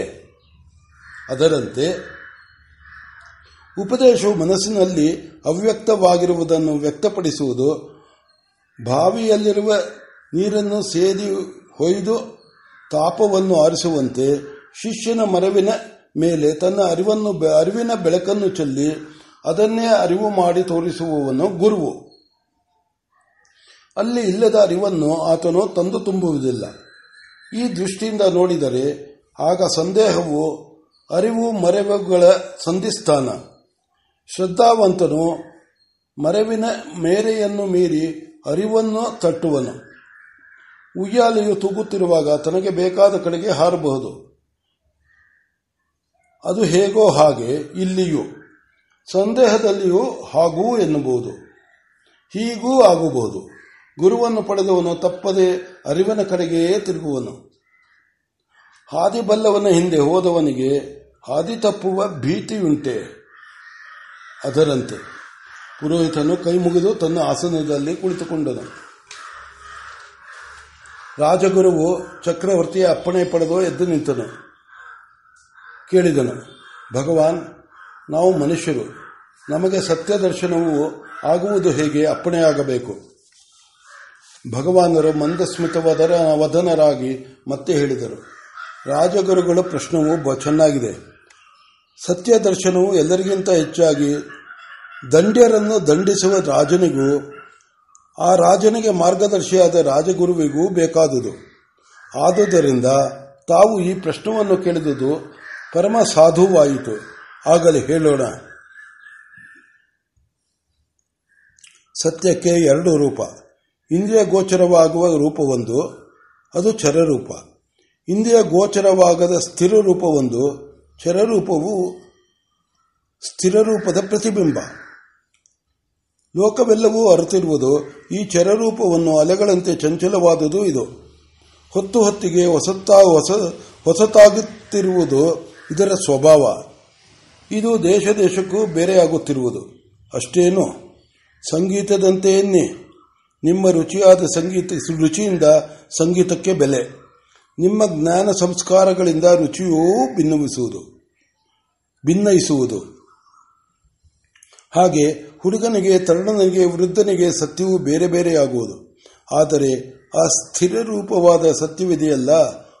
ಅದರಂತೆ ಉಪದೇಶವು ಮನಸ್ಸಿನಲ್ಲಿ ಅವ್ಯಕ್ತವಾಗಿರುವುದನ್ನು ವ್ಯಕ್ತಪಡಿಸುವುದು, ಬಾವಿಯಲ್ಲಿರುವ ನೀರನ್ನು ಸೇದಿ ಹೊಯ್ದು ತಾಪವನ್ನು ಆರಿಸುವಂತೆ ಶಿಷ್ಯನ ಮರವಿನ ಮೇಲೆ ತನ್ನ ಅರಿವನ್ನು ಅರಿವಿನ ಬೆಳಕನ್ನು ಚೆಲ್ಲಿ ಅದನ್ನೇ ಅರಿವು ಮಾಡಿ ತೋರಿಸುವವನು ಗುರುವು. ಅಲ್ಲಿ ಇಲ್ಲದ ಅರಿವನ್ನು ಆತನು ತಂದು ತುಂಬುವುದಿಲ್ಲ. ಈ ದೃಷ್ಟಿಯಿಂದ ನೋಡಿದರೆ ಆಗ ಸಂದೇಹವು ಅರಿವು ಮರೆವುಗಳ ಸಂಧಿಸ್ಥಾನ. ಶ್ರದ್ಧಾವಂತನು ಮರೆವಿನ ಮೇರೆಯನ್ನು ಮೀರಿ ಅರಿವನ್ನು ತಟ್ಟುವನು. ಉಯ್ಯಾಲೆಯು ತೂಗುತ್ತಿರುವಾಗ ತನಗೆ ಬೇಕಾದ ಕಡೆಗೆ ಹಾರಬಹುದು. ಅದು ಹೇಗೋ ಹಾಗೆ ಇಲ್ಲಿಯೂ, ಸಂದೇಹದಲ್ಲಿಯೂ ಹಾಗೂ ಎನ್ನಬಹುದು ಹೀಗೂ ಆಗಬಹುದು ಗುರುವನ್ನು ಪಡೆದವನು ತಪ್ಪದೆ ಅರಿವಿನ ಕಡೆಗೆಯೇ ತಿರುಗುವನು. ಹಾದಿ ಬಲ್ಲವನ ಹಿಂದೆ ಹೋದವನಿಗೆ ಹಾದಿ ತಪ್ಪುವ ಭೀತಿಯುಂಟೆ. ಅದರಂತೆ ಪುರೋಹಿತನು ಕೈ ಮುಗಿದು ತನ್ನ ಆಸನದಲ್ಲಿ ಕುಳಿತುಕೊಂಡನು. ರಾಜಗುರುವು ಚಕ್ರವರ್ತಿಯ ಅಪ್ಪಣೆ ಪಡೆದು ಎದ್ದು ನಿಂತನು. ಕೇಳಿದನು. ಭಗವಾನ್, ನಾವು ಮನುಷ್ಯರು, ನಮಗೆ ಸತ್ಯ ದರ್ಶನವು ಆಗುವುದು ಹೇಗೆ ಅಪ್ಪಣೆಯಾಗಬೇಕು? ಭಗವಾನರು ಮಂದಸ್ಮಿತವದರ ವದನರಾಗಿ ಮತ್ತೆ ಹೇಳಿದರು. ರಾಜಗುರುಗಳ ಪ್ರಶ್ನವು ಚೆನ್ನಾಗಿದೆ. ಸತ್ಯ ದರ್ಶನವು ಎಲ್ಲರಿಗಿಂತ ಹೆಚ್ಚಾಗಿ ದಂಡ್ಯರನ್ನು ದಂಡಿಸುವ ರಾಜನಿಗೂ, ಆ ರಾಜನಿಗೆ ಮಾರ್ಗದರ್ಶಿಯಾದ ರಾಜಗುರುವಿಗೂ ಬೇಕಾದುದು. ಆದುದರಿಂದ ತಾವು ಈ ಪ್ರಶ್ನವನ್ನು ಕೇಳಿದುದು ಪರಮ ಸಾಧುವಾಯಿತು. ಆಗಲಿ ಹೇಳೋಣ. ಸತ್ಯಕ್ಕೆ ಎರಡು ರೂಪ. ಇಂದ್ರಿಯ ಗೋಚರವಾಗುವ ರೂಪವೊಂದು, ಅದು ಚರರೂಪ. ಇಂದ್ರಿಯ ಗೋಚರವಾಗದ ಸ್ಥಿರ ರೂಪವೊಂದು, ಚರರೂಪವು ಸ್ಥಿರರೂಪದ ಪ್ರತಿಬಿಂಬ. ಲೋಕವೆಲ್ಲವೂ ಅರಿತಿರುವುದು ಈ ಚರರೂಪವನ್ನು ಅಲೆಗಳಂತೆ ಚಂಚಲವಾದುದು ಇದು. ಹೊತ್ತು ಹೊತ್ತಿಗೆ ಹೊಸತಾ ಹೊಸ ಹೊಸತಾಗುತ್ತಿರುವುದು ಇದರ ಸ್ವಭಾವ, ಇದು ದೇಶ ದೇಶಕ್ಕೂ ಬೇರೆಯಾಗುತ್ತಿರುವುದು. ಅಷ್ಟೇನು? ಸಂಗೀತದಂತೆಯೇ ನಿಮ್ಮ ರುಚಿಯಾದ ಸಂಗೀತ, ರುಚಿಯಿಂದ ಸಂಗೀತಕ್ಕೆ ಬೆಲೆ. ನಿಮ್ಮ ಜ್ಞಾನ ಸಂಸ್ಕಾರಗಳಿಂದ ರುಚಿಯೂ ಭಿನ್ನವಿಸುವುದು, ಭಿನ್ನಯಿಸುವುದು. ಹಾಗೆ ಹುಡುಗನಿಗೆ, ತರುಣನಿಗೆ, ವೃದ್ಧನಿಗೆ ಸತ್ಯವು ಬೇರೆ ಬೇರೆಯಾಗುವುದು. ಆದರೆ ಆ ಸ್ಥಿರ ರೂಪವಾದ ಸತ್ಯವಿದೆಯಲ್ಲ,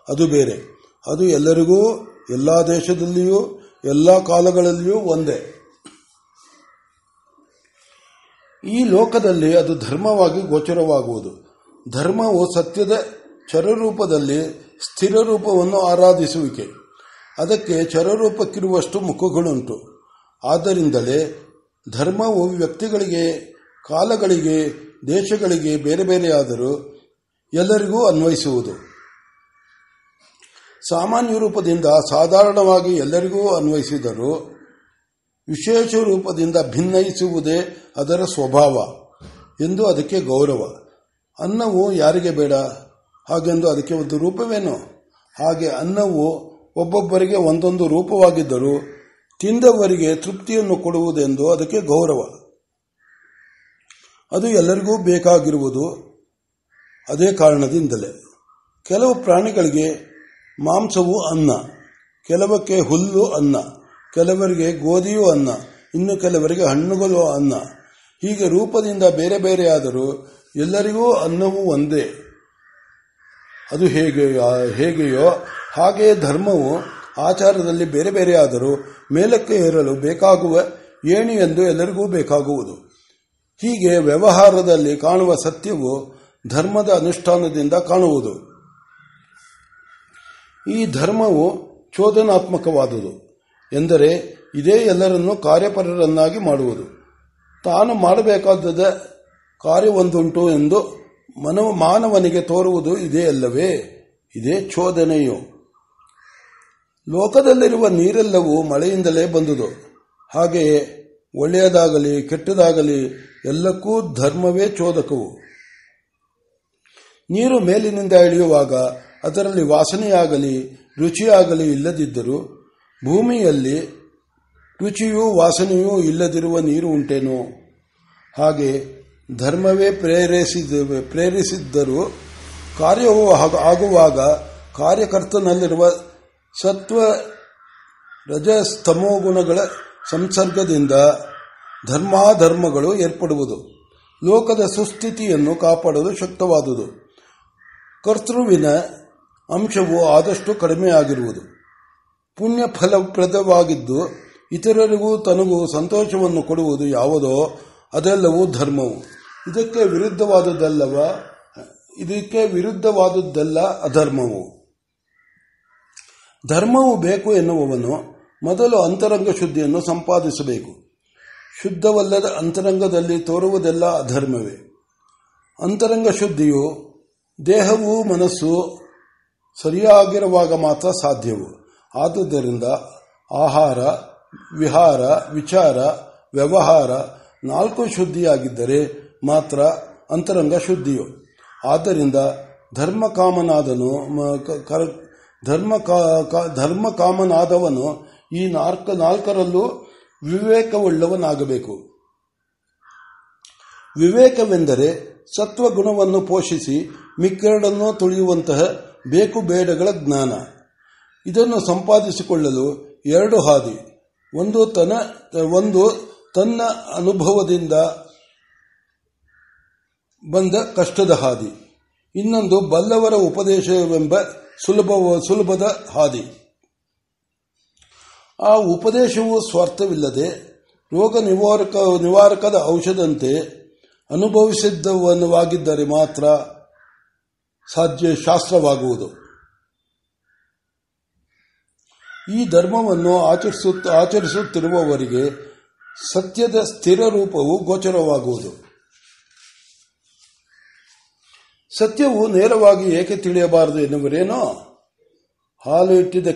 ಅದು ಬೇರೆ. ಅದು ಎಲ್ಲರಿಗೂ ಎಲ್ಲ ದೇಶದಲ್ಲಿಯೂ, ಎಲ್ಲ ಕಾಲಗಳಲ್ಲಿಯೂ ಒಂದೇ. ಈ ಲೋಕದಲ್ಲಿ ಅದು ಧರ್ಮವಾಗಿ ಗೋಚರವಾಗುವುದು. ಧರ್ಮವು ಸತ್ಯದ ಚರರೂಪದಲ್ಲಿ ಸ್ಥಿರ ರೂಪವನ್ನು ಆರಾಧಿಸುವಿಕೆ. ಅದಕ್ಕೆ ಚರರೂಪಕ್ಕಿರುವಷ್ಟು ಮುಖಗಳುಂಟು. ಆದ್ದರಿಂದಲೇ ಧರ್ಮವು ವ್ಯಕ್ತಿಗಳಿಗೆ, ಕಾಲಗಳಿಗೆ, ದೇಶಗಳಿಗೆ ಬೇರೆ ಬೇರೆಯಾದರೂ ಎಲ್ಲರಿಗೂ ಅನ್ವಯಿಸುವುದು. ಸಾಮಾನ್ಯ ರೂಪದಿಂದ ಸಾಧಾರಣವಾಗಿ ಎಲ್ಲರಿಗೂ ಅನ್ವಯಿಸಿದರು ವಿಶೇಷ ರೂಪದಿಂದ ಭಿನ್ನಯಿಸುವುದೇ ಅದರ ಸ್ವಭಾವ ಎಂದು ಅದಕ್ಕೆ ಗೌರವ. ಅನ್ನವು ಯಾರಿಗೆ ಬೇಡ? ಹಾಗೆಂದು ಅದಕ್ಕೆ ಒಂದು ರೂಪವೇನು? ಹಾಗೆ ಅನ್ನವು ಒಬ್ಬೊಬ್ಬರಿಗೆ ಒಂದೊಂದು ರೂಪವಾಗಿದ್ದರೂ ತಿಂದವರಿಗೆ ತೃಪ್ತಿಯನ್ನು ಕೊಡುವುದೆಂದು ಅದಕ್ಕೆ ಗೌರವ. ಅದು ಎಲ್ಲರಿಗೂ ಬೇಕಾಗಿರುವುದು ಅದೇ ಕಾರಣದಿಂದಲೇ. ಕೆಲವು ಪ್ರಾಣಿಗಳಿಗೆ ಮಾಂಸವು ಅನ್ನ. ಕೆಲವಕ್ಕೆ ಹುಲ್ಲು ಅನ್ನ, ಕೆಲವರಿಗೆ ಗೋಧಿಯೂ ಅನ್ನ, ಇನ್ನು ಕೆಲವರಿಗೆ ಹಣ್ಣುಗಳು ಅನ್ನ. ಹೀಗೆ ರೂಪದಿಂದ ಬೇರೆ ಬೇರೆಯಾದರೂ ಎಲ್ಲರಿಗೂ ಅನ್ನವು ಒಂದೇ. ಅದು ಹೇಗೆ ಹೇಗೆಯೋ ಹಾಗೆಯೇ ಧರ್ಮವು ಆಚಾರದಲ್ಲಿ ಬೇರೆ ಬೇರೆಯಾದರೂ ಮೇಲಕ್ಕೆ ಏರಲು ಬೇಕಾಗುವ ಏಣಿ ಎಂದು ಎಲ್ಲರಿಗೂ ಬೇಕಾಗುವುದು. ಹೀಗೆ ವ್ಯವಹಾರದಲ್ಲಿ ಕಾಣುವ ಸತ್ಯವು ಧರ್ಮದ ಅನುಷ್ಠಾನದಿಂದ ಕಾಣುವುದು. ಈ ಧರ್ಮವು ಚೋದನಾತ್ಮಕವಾದುದು ಎಂದರೆ ಇದೇ ಎಲ್ಲರನ್ನು ಕಾರ್ಯಪರರನ್ನಾಗಿ ಮಾಡುವುದು. ತಾನು ಮಾಡಬೇಕಾದ ಕಾರ್ಯವೊಂದುಂಟು ಎಂದು ಮನವ ಮಾನವನಿಗೆ ತೋರುವುದು ಇದೇ ಅಲ್ಲವೇ? ಇದೇ ಚೋದನೆಯು. ಲೋಕದಲ್ಲಿರುವ ನೀರೆಲ್ಲವೂ ಮಳೆಯಿಂದಲೇ ಬಂದುದು. ಹಾಗೆಯೇ ಒಳ್ಳೆಯದಾಗಲಿ ಕೆಟ್ಟದಾಗಲಿ ಎಲ್ಲಕ್ಕೂ ಧರ್ಮವೇ ಚೋದಕವು. ನೀರು ಮೇಲಿನಿಂದ ಇಳಿಯುವಾಗ ಅದರಲ್ಲಿ ವಾಸನೆಯಾಗಲಿ, ರುಚಿಯಾಗಲಿ ಇಲ್ಲದಿದ್ದರೂ ಭೂಮಿಯಲ್ಲಿ ರುಚಿಯೂ ವಾಸನೆಯೂ ಇಲ್ಲದಿರುವ ನೀರು ಉಂಟೇನೋ? ಹಾಗೆ ಧರ್ಮವೇ ಪ್ರೇರಿಸಿದ ಪ್ರೇರಿಸಿದ್ದರೂ ಕಾರ್ಯವು ಆಗುವಾಗ ಕಾರ್ಯಕರ್ತನಲ್ಲಿರುವ ಸತ್ವ ರಜಸ್ತಮೋ ಗುಣಗಳ ಸಂಸರ್ಗದಿಂದ ಧರ್ಮಾಧರ್ಮಗಳು ಏರ್ಪಡುವುದು. ಲೋಕದ ಸುಸ್ಥಿತಿಯನ್ನು ಕಾಪಾಡಲು ಶಕ್ತವಾದುದು. ಕರ್ತೃವಿನ ಅಂಶವು ಆದಷ್ಟು ಕಡಿಮೆಯಾಗಿರುವುದು ಪುಣ್ಯ ಫಲಪ್ರದವಾಗಿದ್ದು, ಇತರರಿಗೂ ತನಗೂ ಸಂತೋಷವನ್ನು ಕೊಡುವುದು ಯಾವುದೋ ಅದೆಲ್ಲವೂ ಧರ್ಮವು. ಇದಕ್ಕೆ ವಿರುದ್ಧವಾದುದಲ್ಲವ ಇದಕ್ಕೆ ವಿರುದ್ಧವಾದುದಲ್ಲ ಅಧರ್ಮವು. ಧರ್ಮವು ಬೇಕು ಎನ್ನುವವನು ಮೊದಲು ಅಂತರಂಗ ಶುದ್ಧಿಯನ್ನು ಸಂಪಾದಿಸಬೇಕು. ಶುದ್ಧವಲ್ಲದ ಅಂತರಂಗದಲ್ಲಿ ತೋರುವುದೆಲ್ಲ ಅಧರ್ಮವೇ. ಅಂತರಂಗ ಶುದ್ಧಿಯು ದೇಹವು ಮನಸ್ಸು ಸರಿಯಾಗಿರುವಾಗ ಮಾತ್ರ ಸಾಧ್ಯವು. ಆದುದರಿಂದ ಆಹಾರ, ವಿಹಾರ, ವಿಚಾರ, ವ್ಯವಹಾರ ನಾಲ್ಕು ಶುದ್ಧಿಯಾಗಿದ್ದರೆ ಮಾತ್ರ ಅಂತರಂಗ ಶುದ್ಧಿಯು. ಆದ್ದರಿಂದ ಧರ್ಮ ಕಾಮನಾದನು ಧರ್ಮ ಧರ್ಮ ಕಾಮನಾದವನು ಈ ನಾಲ್ಕ, ನಾಲ್ಕರಲ್ಲೂ ವಿವೇಕವುಳ್ಳವನಾಗಬೇಕು. ವಿವೇಕವೆಂದರೆ ಸತ್ವ ಗುಣವನ್ನು ಪೋಷಿಸಿ ಮಿಕ್ಕೆರಡನ್ನು ತುಳಿಯುವಂತಹ ಬೇಕು ಬೇಡಗಳ ಜ್ಞಾನ. ಇದನ್ನು ಸಂಪಾದಿಸಿಕೊಳ್ಳಲು ಎರಡು ಹಾದಿ. ಒಂದು ತನ್ನ ಒಂದು ತನ್ನ ಅನುಭವದಿಂದ ಬಂದ ಕಷ್ಟದ ಹಾದಿ. ಇನ್ನೊಂದು ಬಲ್ಲವರ ಉಪದೇಶವೆಂಬ ಸುಲಭ, ಸುಲಭದ ಹಾದಿ. ಆ ಉಪದೇಶವು ಸ್ವಾರ್ಥವಿಲ್ಲದೆ ರೋಗ ನಿವಾರಕ, ನಿವಾರಕದ ಔಷಧಂತೆ ಅನುಭವಿಸಿದ್ದವನ್ನವಾಗಿದ್ದರೆ ಮಾತ್ರ ಸಾಧ್ಯ ಶಾಸ್ತ್ರವಾಗುವುದು ಈ ಧರ್ಮವನ್ನು ಆಚರಿಸುತ್ತಿರುವವರಿಗೆ ಸತ್ಯದ ಸ್ಥಿರ ರೂಪವು ಗೋಚರವಾಗುವುದು. ಸತ್ಯವು ನೇರವಾಗಿ ಏಕೆ ತಿಳಿಯಬಾರದು ಎನ್ನುವರೇನೋ ಹಾಲು ಇಟ್ಟಿದ್ದ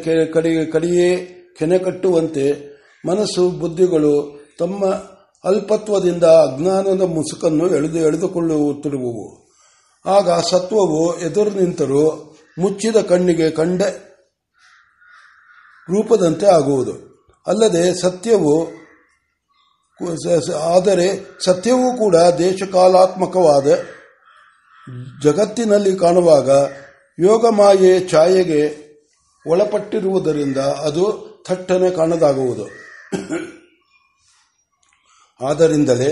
ಕಡೆಯೇ ಕೆನೆ ಕಟ್ಟುವಂತೆ ಮನಸ್ಸು, ಬುದ್ಧಿಗಳು ತಮ್ಮ ಅಲ್ಪತ್ವದಿಂದ ಅಜ್ಞಾನದ ಮುಸುಕನ್ನು ಎಳೆದು, ಎಳೆದುಕೊಳ್ಳುತ್ತಿರುವವು. ಆಗ ಸತ್ವವು ಎದುರು ನಿಂತರೂ ಮುಚ್ಚಿದ ಕಣ್ಣಿಗೆ ಕಂಡ ರೂಪದಂತೆ ಆಗುವುದು. ಅಲ್ಲದೆ ಸತ್ಯವು ಆದರೆ ಸತ್ಯವೂ ಕೂಡ ದೇಶಕಾಲಾತ್ಮಕವಾದ ಜಗತ್ತಿನಲ್ಲಿ ಕಾಣುವಾಗ ಯೋಗಮಾಯೆ ಛಾಯೆಗೆ ಒಳಪಟ್ಟಿರುವುದರಿಂದ ಅದು ಥಟ್ಟನೆ ಕಾಣದಾಗುವುದು. ಆದ್ದರಿಂದಲೇ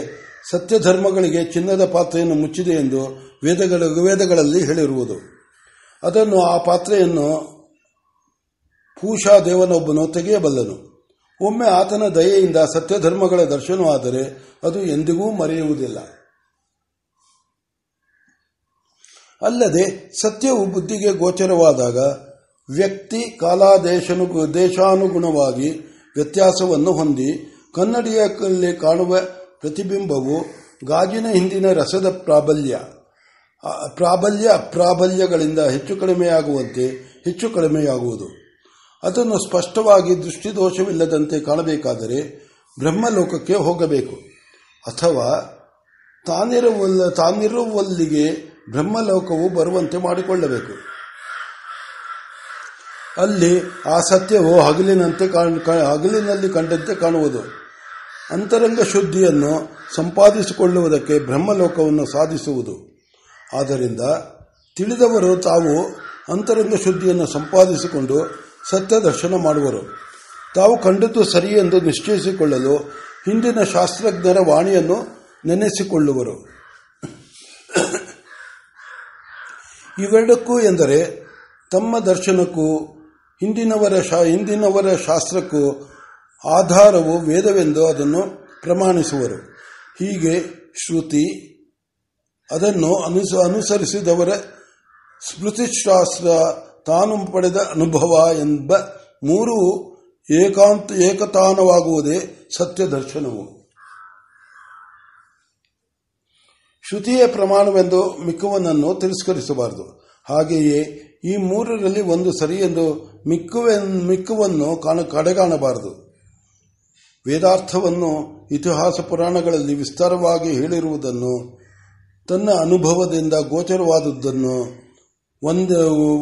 ಸತ್ಯ ಧರ್ಮಗಳಿಗೆ ಚಿನ್ನದ ಪಾತ್ರೆಯನ್ನು ಮುಚ್ಚಿದೆ ಎಂದು ವೇದಗಳ ವೇದಗಳಲ್ಲಿ ಹೇಳಿರುವುದು. ಅದನ್ನು ಆ ಪಾತ್ರೆಯನ್ನು ಪೂಷಾ ದೇವನೊಬ್ಬನು ತೆಗೆಯಬಲ್ಲನು. ಒಮ್ಮೆ ಆತನ ದಯೆಯಿಂದ ಸತ್ಯ ಧರ್ಮಗಳ ದರ್ಶನವಾದರೆ ಅದು ಎಂದಿಗೂ ಮರೆಯುವುದಿಲ್ಲ. ಅಲ್ಲದೆ ಸತ್ಯವು ಬುದ್ಧಿಗೆ ಗೋಚರವಾದಾಗ ವ್ಯಕ್ತಿ ಕಾಲಾದೇಶನು ದೇಶಾನುಗುಣವಾಗಿ ವ್ಯತ್ಯಾಸವನ್ನು ಹೊಂದಿ ಕನ್ನಡಿಯಲ್ಲಿ ಕಾಣುವ ಪ್ರತಿಬಿಂಬವು ಗಾಜಿನ ಹಿಂದಿನ ರಸದ ಪ್ರಾಬಲ್ಯ. ಪ್ರಾಬಲ್ಯ ಅಪ್ರಾಬಲ್ಯಗಳಿಂದ ಹೆಚ್ಚು ಕಡಿಮೆಯಾಗುವಂತೆ ಹೆಚ್ಚು ಕಡಿಮೆಯಾಗುವುದು. ಅದನ್ನು ಸ್ಪಷ್ಟವಾಗಿ ದೃಷ್ಟಿದೋಷವಿಲ್ಲದಂತೆ ಕಾಣಬೇಕಾದರೆ ಬ್ರಹ್ಮಲೋಕಕ್ಕೆ ಹೋಗಬೇಕು. ಅಥವಾ ತಾನಿರುವಲ್ಲ ತಾನಿರುವಲ್ಲಿಗೆ ಬ್ರಹ್ಮಲೋಕವು ಬರುವಂತೆ ಮಾಡಿಕೊಳ್ಳಬೇಕು. ಅಲ್ಲಿ ಆ ಸತ್ಯವು ಹಗಲಿನಂತೆ ಹಗಲಿನಲ್ಲಿ ಕಂಡಂತೆ ಕಾಣುವುದು. ಅಂತರಂಗ ಶುದ್ಧಿಯನ್ನು ಸಂಪಾದಿಸಿಕೊಳ್ಳುವುದಕ್ಕೆ ಬ್ರಹ್ಮಲೋಕವನ್ನು ಸಾಧಿಸುವುದು. ಆದ್ದರಿಂದ ತಿಳಿದವರು ತಾವು ಅಂತರಂಗ ಶುದ್ಧಿಯನ್ನು ಸಂಪಾದಿಸಿಕೊಂಡು ಸತ್ಯ ದರ್ಶನ ಮಾಡುವರು. ತಾವು ಕಂಡದ್ದು ಸರಿ ಎಂದು ನಿಶ್ಚಯಿಸಿಕೊಳ್ಳಲು ಹಿಂದಿನ ಶಾಸ್ತ್ರಜ್ಞರ ವಾಣಿಯನ್ನು ನೆನೆಸಿಕೊಳ್ಳುವರು. ಇವೆರಡಕ್ಕೂ ಎಂದರೆ ತಮ್ಮ ದರ್ಶನಕ್ಕೂ, ಹಿಂದಿನವರ ಹಿಂದಿನವರ ಶಾಸ್ತ್ರಕ್ಕೂ ಆಧಾರವು ವೇದವೆಂದು ಅದನ್ನು ಪ್ರಮಾಣಿಸುವರು. ಹೀಗೆ ಶ್ರುತಿ ಅದನ್ನು ಅನುಸರಿಸಿದವರ ಸ್ಮೃತಿಶಾಸ್ತ್ರ ತಾನು ಪಡೆದ ಅನುಭವ ಎಂಬ ಮೂರು ಏಕಾಂತ, ಏಕತಾನವಾಗುವುದೇ ಸತ್ಯ ದರ್ಶನವು. ಶ್ರುತಿಯ ಪ್ರಮಾಣವೆಂದು ಮಿಕ್ಕುವನನ್ನು ತಿರಸ್ಕರಿಸಬಾರದು. ಹಾಗೆಯೇ ಈ ಮೂರರಲ್ಲಿ ಒಂದು ಸರಿ ಎಂದು ಮಿಕ್ಕುವನ್ನು ಕಡೆಗಾಣಬಾರದು. ವೇದಾರ್ಥವನ್ನು ಇತಿಹಾಸ ಪುರಾಣಗಳಲ್ಲಿ ವಿಸ್ತಾರವಾಗಿ ಹೇಳಿರುವುದನ್ನು, ತನ್ನ ಅನುಭವದಿಂದ ಗೋಚರವಾದದ್ದನ್ನು ಒಂದೇ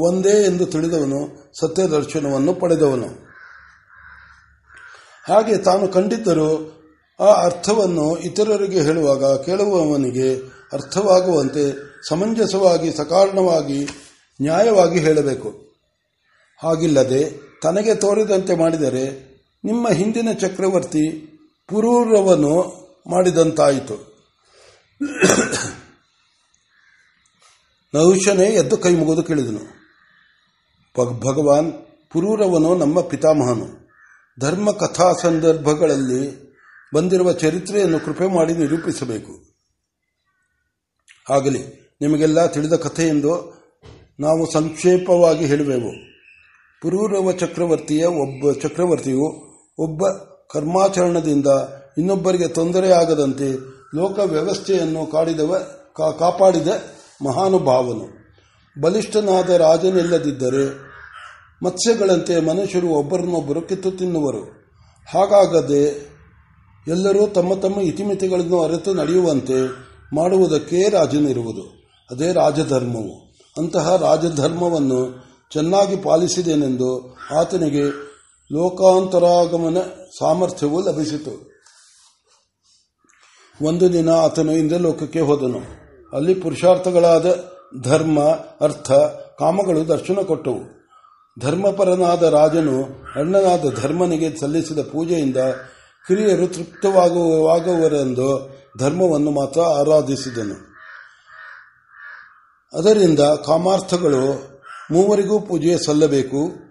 ಒಂದೇ ಎಂದು ತಿಳಿದವನು ಸತ್ಯ ದರ್ಶನವನ್ನು ಪಡೆದವನು. ಹಾಗೆ ತಾನು ಕಂಡಿದ್ದರೂ ಆ ಅರ್ಥವನ್ನು ಇತರರಿಗೆ ಹೇಳುವಾಗ ಕೇಳುವವನಿಗೆ ಅರ್ಥವಾಗುವಂತೆ ಸಮಂಜಸವಾಗಿ ಸಕಾರಣವಾಗಿ ನ್ಯಾಯವಾಗಿ ಹೇಳಬೇಕು. ಹಾಗಿಲ್ಲದೆ ತನಗೆ ತೋರಿದಂತೆ ಮಾಡಿದರೆ ನಿಮ್ಮ ಹಿಂದಿನ ಚಕ್ರವರ್ತಿ ಪುರೂರವನು ಮಾಡಿದಂತಾಯಿತು. ನಹುಶನೇ ಎದ್ದು ಕೈ ಮುಗಿದು ಕೇಳಿದನು. ಭಗವಾನ್ ಪುರೂರವನು ನಮ್ಮ ಪಿತಾಮಹನು. ಧರ್ಮ ಕಥಾ ಸಂದರ್ಭಗಳಲ್ಲಿ ಬಂದಿರುವ ಚರಿತ್ರೆಯನ್ನು ಕೃಪೆ ಮಾಡಿ ನಿರೂಪಿಸಬೇಕು. ಆಗಲಿ, ನಿಮಗೆಲ್ಲ ತಿಳಿದ ಕಥೆಯೆಂದು ನಾವು ಸಂಕ್ಷೇಪವಾಗಿ ಹೇಳುವೆವು. ಪುರೂರವ ಚಕ್ರವರ್ತಿಯ ಒಬ್ಬ ಚಕ್ರವರ್ತಿಯು ಒಬ್ಬ ಕರ್ಮಾಚರಣದಿಂದ ಇನ್ನೊಬ್ಬರಿಗೆ ತೊಂದರೆಯಾಗದಂತೆ ಲೋಕ ವ್ಯವಸ್ಥೆಯನ್ನು ಕಾಡಿದವ ಕಾಪಾಡಿದ ಮಹಾನುಭಾವನು. ಬಲಿಷ್ಠನಾದ ರಾಜನಿಲ್ಲದಿದ್ದರೆ ಮತ್ಸ್ಯಗಳಂತೆ ಮನುಷ್ಯರು ಒಬ್ಬರನ್ನೊಬ್ಬರು ಕಿತ್ತು ತಿನ್ನುವರು. ಹಾಗಾಗದೆ ಎಲ್ಲರೂ ತಮ್ಮ ತಮ್ಮ ಇತಿಮಿತಿಗಳನ್ನು ಅರಿತು ನಡೆಯುವಂತೆ ಮಾಡುವುದಕ್ಕೆ ರಾಜನಿರುವುದು. ಅದೇ ರಾಜಧರ್ಮವು. ಅಂತಹ ರಾಜಧರ್ಮವನ್ನು ಚೆನ್ನಾಗಿ ಪಾಲಿಸಿದೆನೆಂದು ಆತನಿಗೆ ಲೋಕಾಂತರಾಗಮನ ಸಾಮರ್ಥ್ಯವು ಲಭಿಸಿತು. ಒಂದು ದಿನ ಆತನು ಇಂದ್ರಲೋಕಕ್ಕೆ ಹೋದನು. ಅಲ್ಲಿ ಪುರುಷಾರ್ಥಗಳಾದ ಧರ್ಮ, ಅರ್ಥ, ಕಾಮಗಳು ದರ್ಶನ ಕೊಟ್ಟವು. ಧರ್ಮಪರನಾದ ರಾಜನು ಅಣ್ಣನಾದ ಧರ್ಮನಿಗೆ ಸಲ್ಲಿಸಿದ ಪೂಜೆಯಿಂದ ಕಿರಿಯರು ತೃಪ್ತವಾಗುವರೆಂದು ಧರ್ಮವನ್ನು ಮಾತ್ರ ಆರಾಧಿಸಿದನು. ಅದರಿಂದ ಕಾಮಾರ್ಥಗಳು ಮೂವರಿಗೂ ಪೂಜೆ ಸಲ್ಲಬೇಕು.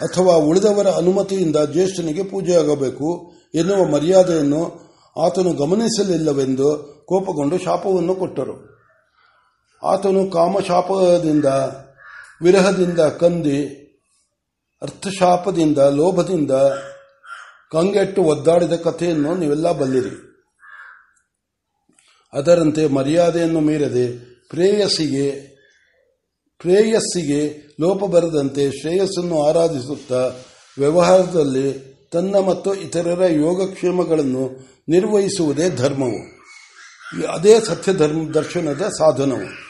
ಅಥವಾ ಉಳಿದವರ ಅನುಮತಿಯಿಂದ ಜ್ಯೇಷ್ಠನಿಗೆ ಪೂಜೆಯಾಗಬೇಕು ಎನ್ನುವ ಮರ್ಯಾದೆಯನ್ನು ಆತನು ಗಮನಿಸಲಿಲ್ಲವೆಂದು ಕೋಪಗೊಂಡು ಶಾಪವನ್ನು ಕೊಟ್ಟರು. ಆತನು ಕಾಮಶಾಪದಿಂದ, ವಿರಹದಿಂದ ಕಂದಿ, ಅರ್ಥಶಾಪದಿಂದ, ಲೋಭದಿಂದ ಕಂಗೆಟ್ಟು ಒದ್ದಾಡಿದ ಕಥೆಯನ್ನು ನೀವೆಲ್ಲ ಬಲ್ಲಿರಿ. ಅದರಂತೆ ಮರ್ಯಾದೆಯನ್ನು ಮೀರದೆ ಪ್ರೇಯಸ್ಸಿಗೆ ಪ್ರೇಯಸ್ಸಿಗೆ ಲೋಪ ಬರದಂತೆ ಶ್ರೇಯಸ್ಸನ್ನು ಆರಾಧಿಸುತ್ತಾ ವ್ಯವಹಾರದಲ್ಲಿ ತನ್ನ ಮತ್ತು ಇತರರ ಯೋಗಕ್ಷೇಮಗಳನ್ನು ನಿರ್ವಹಿಸುವುದೇ ಧರ್ಮವು. ಅದೇ ಸತ್ಯ ಧರ್ಮ ದರ್ಶನದ ಸಾಧನವು.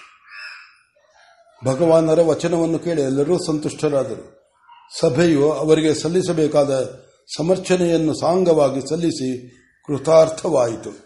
ಭಗವಾನರ ವಚನವನ್ನು ಕೇಳಿ ಎಲ್ಲರೂ ಸಂತುಷ್ಟರಾದರು. ಸಭೆಯು ಅವರಿಗೆ ಸಲ್ಲಿಸಬೇಕಾದ ಸಮರ್ಚನೆಯನ್ನು ಸಾಂಗವಾಗಿ ಸಲ್ಲಿಸಿ ಕೃತಾರ್ಥವಾಯಿತು.